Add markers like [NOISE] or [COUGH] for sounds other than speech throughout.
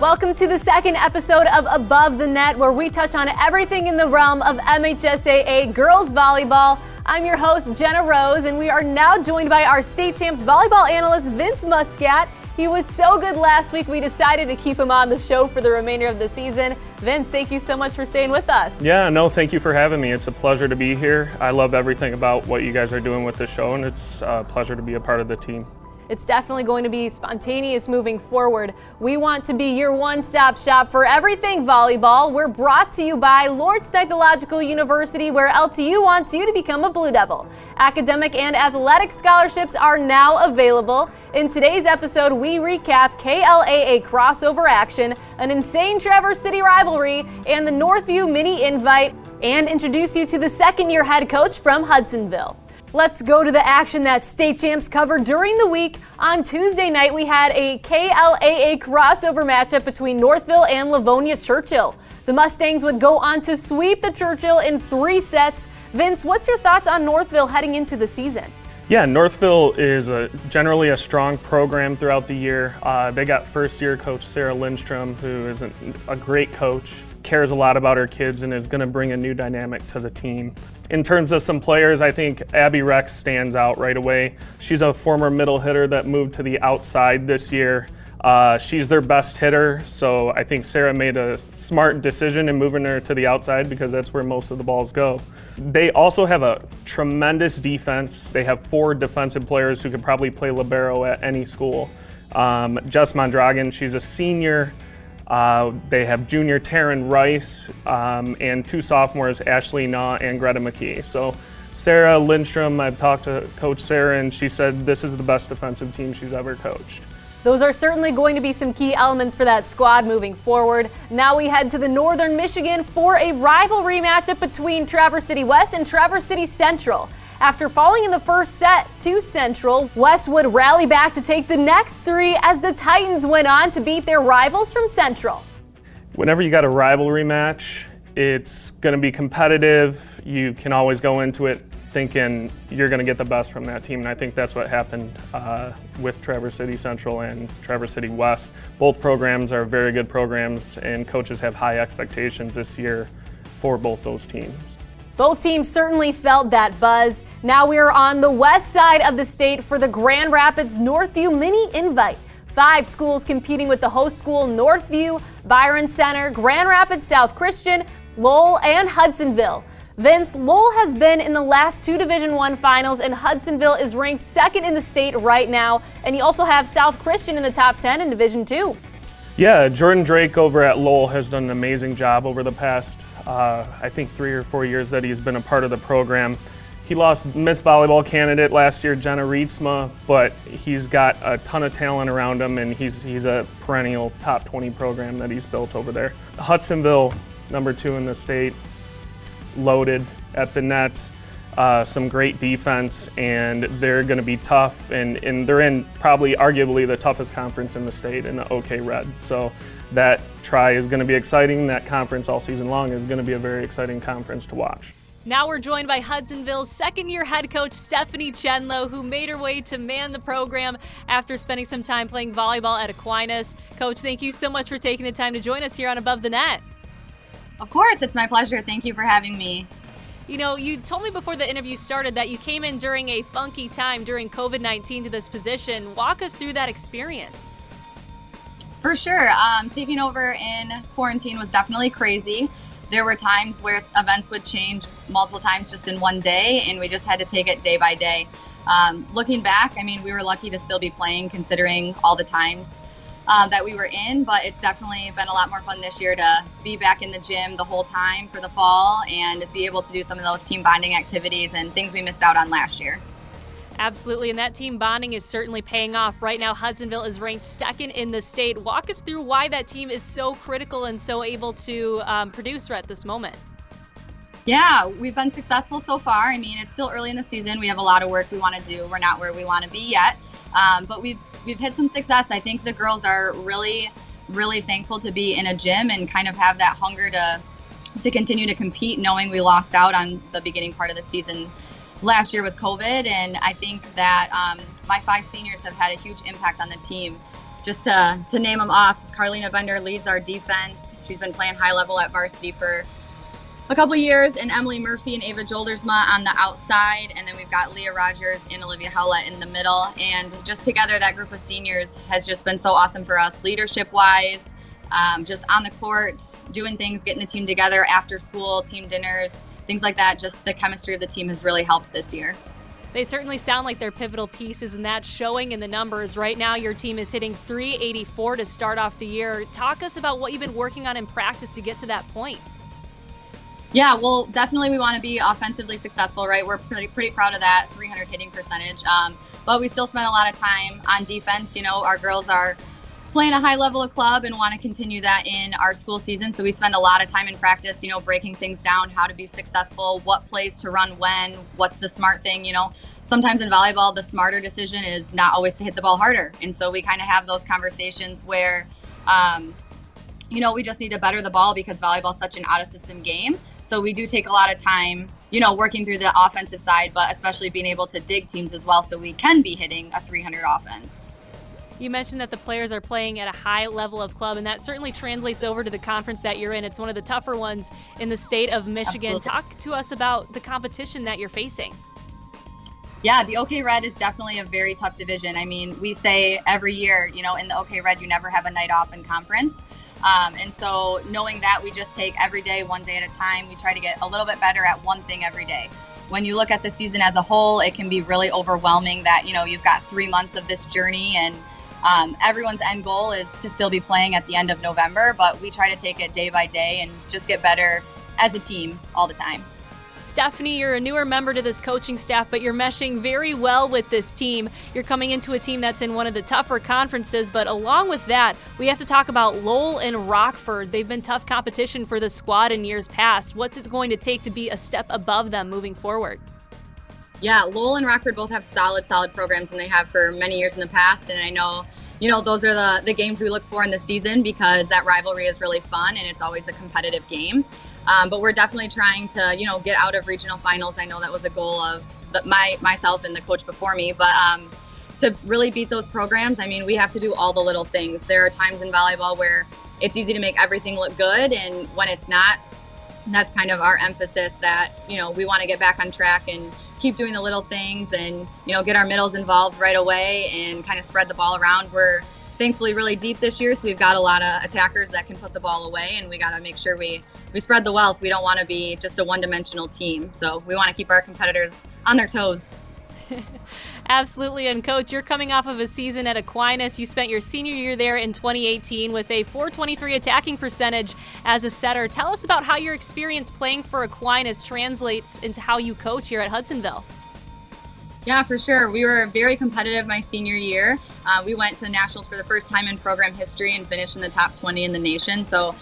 Welcome to the second episode of Above the Net, where we touch on everything in the realm of MHSAA girls volleyball. I'm your host, Jenna Rose, and we are now joined by our state champs volleyball analyst, Vince Muscat. He was so good last week, we decided to keep him on the show for the remainder of the season. Vince, thank you so much for staying with us. Yeah, no, thank you for having me. It's a pleasure to be here. I love everything about what you guys are doing with the show, and it's a pleasure to be a part of the team. It's definitely going to be spontaneous moving forward. We want to be your one stop shop for everything volleyball. We're brought to you by Lawrence Technological University, where LTU wants you to become a Blue Devil. Academic and athletic scholarships are now available. In today's episode, we recap KLAA crossover action, an insane Traverse City rivalry, and the Northview mini invite, and introduce you to the second year head coach from Hudsonville. Let's go to the action that state champs covered during the week. On Tuesday night, we had a KLAA crossover matchup between Northville and Livonia Churchill. The Mustangs would go on to sweep the Churchill in three sets. Vince, what's your thoughts on Northville heading into the season? Yeah, Northville is a, generally a strong program throughout the year. Uh, they got first year coach Sarah Lindstrom, who is an, a great coach cares a lot about her kids and is going to bring a new dynamic to the team. In terms of some players, I think Abby Rex stands out right away. She's a former middle hitter that moved to the outside this year. Uh, she's their best hitter, so I think Sarah made a smart decision in moving her to the outside because that's where most of the balls go. They also have a tremendous defense. They have four defensive players who could probably play libero at any school. Um, Jess Mondragon, she's a senior. Uh, they have junior Taryn Rice um, and two sophomores, Ashley Na and Greta McKee. So Sarah Lindstrom, I've talked to Coach Sarah, and she said this is the best defensive team she's ever coached. Those are certainly going to be some key elements for that squad moving forward. Now we head to the Northern Michigan for a rivalry matchup between Traverse City West and Traverse City Central. After falling in the first set to Central, West would rally back to take the next three as the Titans went on to beat their rivals from Central. Whenever you got a rivalry match, it's going to be competitive. You can always go into it thinking you're going to get the best from that team, and I think that's what happened uh, with Traverse City Central and Traverse City West. Both programs are very good programs, and coaches have high expectations this year for both those teams. Both teams certainly felt that buzz. Now we are on the west side of the state for the Grand Rapids Northview Mini Invite. Five schools competing with the host school Northview, Byron Center, Grand Rapids South Christian, Lowell, and Hudsonville. Vince, Lowell has been in the last two Division One finals, and Hudsonville is ranked second in the state right now. And you also have South Christian in the top 10 in Division Two. Yeah, Jordan Drake over at Lowell has done an amazing job over the past uh, I think three or four years that he's been a part of the program. He lost Miss Volleyball candidate last year, Jenna Rietsma, but he's got a ton of talent around him, and he's he's a perennial top 20 program that he's built over there. Hudsonville, number two in the state, loaded at the net. Uh, some great defense, and they're going to be tough, and, and they're in probably arguably the toughest conference in the state in the OK Red. So that try is going to be exciting. That conference all season long is going to be a very exciting conference to watch. Now we're joined by Hudsonville's second year head coach, Stephanie Chenlow, who made her way to man the program after spending some time playing volleyball at Aquinas. Coach, thank you so much for taking the time to join us here on Above the Net. Of course, it's my pleasure. Thank you for having me. You know, you told me before the interview started that you came in during a funky time during COVID 19 to this position. Walk us through that experience. For sure. Um, taking over in quarantine was definitely crazy. There were times where events would change multiple times just in one day, and we just had to take it day by day. Um, looking back, I mean, we were lucky to still be playing considering all the times um, that we were in, but it's definitely been a lot more fun this year to be back in the gym the whole time for the fall and be able to do some of those team bonding activities and things we missed out on last year. Absolutely, and that team bonding is certainly paying off. Right now, Hudsonville is ranked second in the state. Walk us through why that team is so critical and so able to um, produce at this moment. Yeah, we've been successful so far. I mean, it's still early in the season. We have a lot of work we want to do. We're not where we want to be yet, um, but we've we've hit some success. I think the girls are really, really thankful to be in a gym and kind of have that hunger to to continue to compete, knowing we lost out on the beginning part of the season last year with COVID, and I think that um, my five seniors have had a huge impact on the team. Just to, to name them off, Carlina Bender leads our defense. She's been playing high level at varsity for a couple years, and Emily Murphy and Ava Joldersma on the outside, and then we've got Leah Rogers and Olivia Howlett in the middle. And just together, that group of seniors has just been so awesome for us, leadership wise, um, just on the court, doing things, getting the team together after school, team dinners, things like that. Just the chemistry of the team has really helped this year. They certainly sound like they're pivotal pieces, and that's showing in the numbers. Right now, your team is hitting 384 to start off the year. Talk us about what you've been working on in practice to get to that point. Yeah, well, definitely we want to be offensively successful, right? We're pretty pretty proud of that 300 hitting percentage. Um, but we still spend a lot of time on defense. You know, our girls are playing a high level of club and want to continue that in our school season. So we spend a lot of time in practice, you know, breaking things down, how to be successful, what plays to run when, what's the smart thing, you know. Sometimes in volleyball, the smarter decision is not always to hit the ball harder. And so we kind of have those conversations where, um, you know, we just need to better the ball because volleyball is such an out of system game. So we do take a lot of time, you know, working through the offensive side, but especially being able to dig teams as well so we can be hitting a 300 offense. You mentioned that the players are playing at a high level of club, and that certainly translates over to the conference that you're in. It's one of the tougher ones in the state of Michigan. Absolutely. Talk to us about the competition that you're facing. Yeah, the OK Red is definitely a very tough division. I mean, we say every year, you know, in the OK Red, you never have a night off in conference. Um, and so, knowing that, we just take every day, one day at a time. We try to get a little bit better at one thing every day. When you look at the season as a whole, it can be really overwhelming that, you know, you've got three months of this journey and um, everyone's end goal is to still be playing at the end of November, but we try to take it day by day and just get better as a team all the time. Stephanie, you're a newer member to this coaching staff, but you're meshing very well with this team. You're coming into a team that's in one of the tougher conferences, but along with that, we have to talk about Lowell and Rockford. They've been tough competition for the squad in years past. What's it going to take to be a step above them moving forward? Yeah, Lowell and Rockford both have solid, solid programs, and they have for many years in the past. And I know, you know, those are the, the games we look for in the season because that rivalry is really fun and it's always a competitive game. Um, but we're definitely trying to, you know, get out of regional finals. I know that was a goal of the, my myself and the coach before me. But um, to really beat those programs, I mean, we have to do all the little things. There are times in volleyball where it's easy to make everything look good, and when it's not, that's kind of our emphasis. That you know, we want to get back on track and keep doing the little things, and you know, get our middles involved right away and kind of spread the ball around. We're thankfully really deep this year, so we've got a lot of attackers that can put the ball away, and we got to make sure we we spread the wealth. We don't want to be just a one-dimensional team. So we want to keep our competitors on their toes. [LAUGHS] Absolutely. And coach, you're coming off of a season at Aquinas. You spent your senior year there in 2018 with a 423 attacking percentage as a setter. Tell us about how your experience playing for Aquinas translates into how you coach here at Hudsonville. Yeah, for sure. We were very competitive my senior year. Uh, we went to the nationals for the first time in program history and finished in the top 20 in the nation. So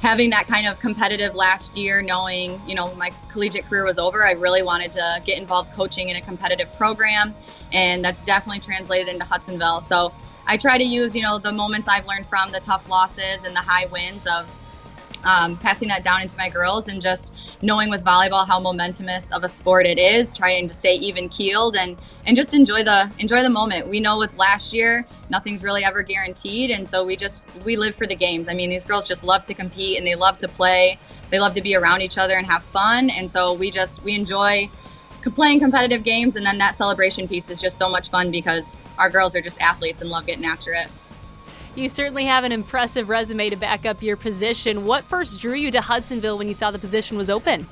having that kind of competitive last year, knowing, you know, my collegiate career was over, I really wanted to get involved coaching in a competitive program. And that's definitely translated into Hudsonville. So I try to use, you know, the moments I've learned from the tough losses and the high wins of um, passing that down into my girls and just knowing with volleyball how momentumous of a sport it is trying to stay even keeled and and just enjoy the enjoy the moment. We know with last year nothing's really ever guaranteed and so we just we live for the games. I mean these girls just love to compete and they love to play. They love to be around each other and have fun and so we just we enjoy playing competitive games and then that celebration piece is just so much fun because our girls are just athletes and love getting after it you certainly have an impressive resume to back up your position. What first drew you to Hudsonville when you saw the position was open?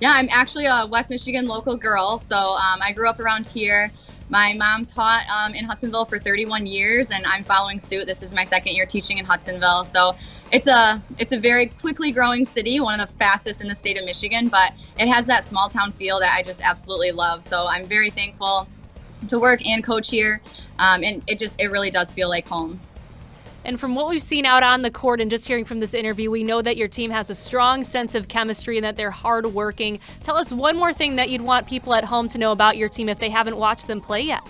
Yeah, I'm actually a West Michigan local girl. So um, I grew up around here. My mom taught um, in Hudsonville for 31 years, and I'm following suit. This is my second year teaching in Hudsonville. So it's a it's a very quickly growing city, one of the fastest in the state of Michigan, but it has that small town feel that I just absolutely love. So I'm very thankful to work and coach here. Um, and it just, it really does feel like home. And from what we've seen out on the court and just hearing from this interview, we know that your team has a strong sense of chemistry and that they're hardworking. Tell us one more thing that you'd want people at home to know about your team if they haven't watched them play yet.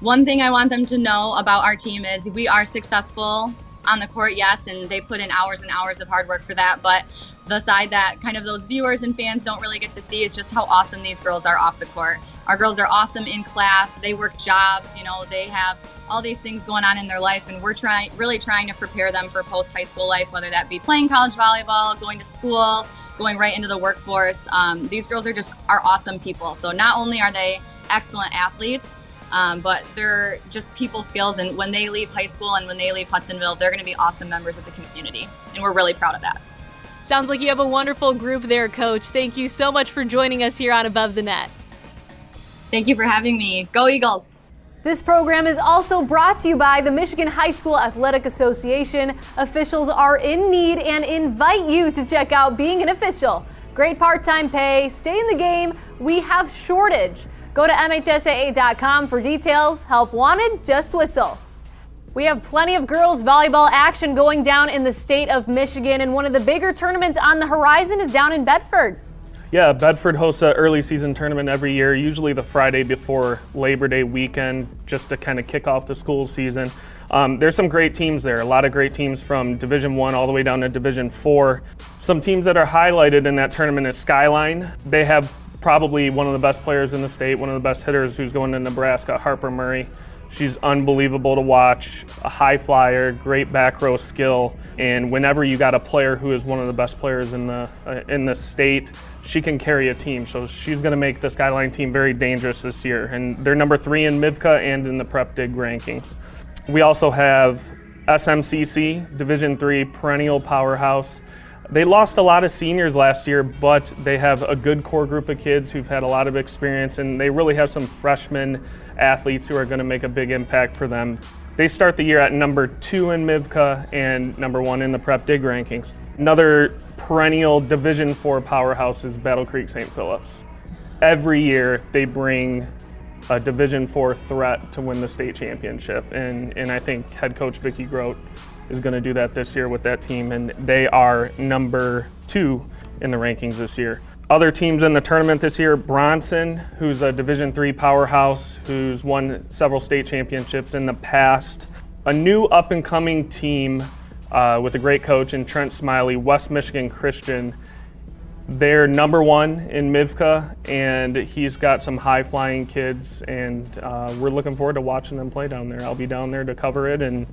One thing I want them to know about our team is we are successful on the court, yes, and they put in hours and hours of hard work for that. But the side that kind of those viewers and fans don't really get to see is just how awesome these girls are off the court. Our girls are awesome in class. They work jobs, you know, they have all these things going on in their life and we're trying really trying to prepare them for post high school life, whether that be playing college volleyball, going to school, going right into the workforce. Um, these girls are just are awesome people. So not only are they excellent athletes, um, but they're just people skills. And when they leave high school and when they leave Hudsonville, they're going to be awesome members of the community. And we're really proud of that. Sounds like you have a wonderful group there, Coach. Thank you so much for joining us here on Above the Net. Thank you for having me. Go Eagles! This program is also brought to you by the Michigan High School Athletic Association. Officials are in need and invite you to check out being an official. Great part time pay, stay in the game. We have shortage. Go to MHSAA.com for details. Help wanted, just whistle. We have plenty of girls volleyball action going down in the state of Michigan, and one of the bigger tournaments on the horizon is down in Bedford. Yeah, Bedford hosts an early season tournament every year, usually the Friday before Labor Day weekend, just to kind of kick off the school season. Um, there's some great teams there, a lot of great teams from Division One all the way down to Division Four. Some teams that are highlighted in that tournament is Skyline. They have probably one of the best players in the state, one of the best hitters who's going to Nebraska, Harper Murray. She's unbelievable to watch, a high flyer, great back row skill, and whenever you got a player who is one of the best players in the uh, in the state, she can carry a team. So she's going to make the Skyline team very dangerous this year, and they're number three in MIVCA and in the Prep Dig rankings. We also have SMCC, Division three perennial powerhouse. They lost a lot of seniors last year, but they have a good core group of kids who've had a lot of experience, and they really have some freshman athletes who are going to make a big impact for them. They start the year at number two in MIVCA and number one in the Prep Dig rankings. Another perennial Division Four powerhouse is Battle Creek St. Phillips. Every year they bring a Division Four threat to win the state championship, and, and I think head coach Vicki Groat is going to do that this year with that team, and they are number two in the rankings this year. Other teams in the tournament this year: Bronson, who's a Division three powerhouse, who's won several state championships in the past. A new up-and-coming team uh, with a great coach in Trent Smiley, West Michigan Christian. They're number one in MIVCA, and he's got some high-flying kids, and uh, we're looking forward to watching them play down there. I'll be down there to cover it, and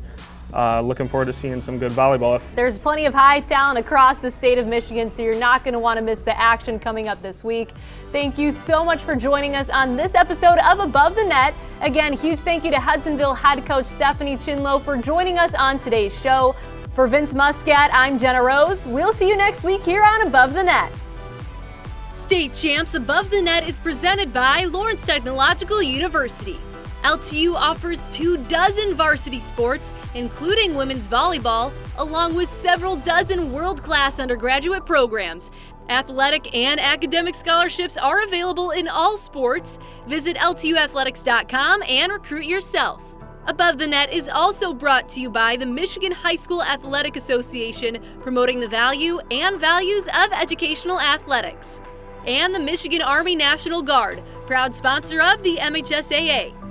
uh, looking forward to seeing some good volleyball. There's plenty of high talent across the state of Michigan, so you're not going to want to miss the action coming up this week. Thank you so much for joining us on this episode of Above the Net. Again, huge thank you to Hudsonville head coach Stephanie Chinlo for joining us on today's show. For Vince Muscat, I'm Jenna Rose. We'll see you next week here on Above the Net. State Champs Above the Net is presented by Lawrence Technological University. LTU offers two dozen varsity sports, including women's volleyball, along with several dozen world class undergraduate programs. Athletic and academic scholarships are available in all sports. Visit LTUathletics.com and recruit yourself. Above the Net is also brought to you by the Michigan High School Athletic Association, promoting the value and values of educational athletics. And the Michigan Army National Guard, proud sponsor of the MHSAA.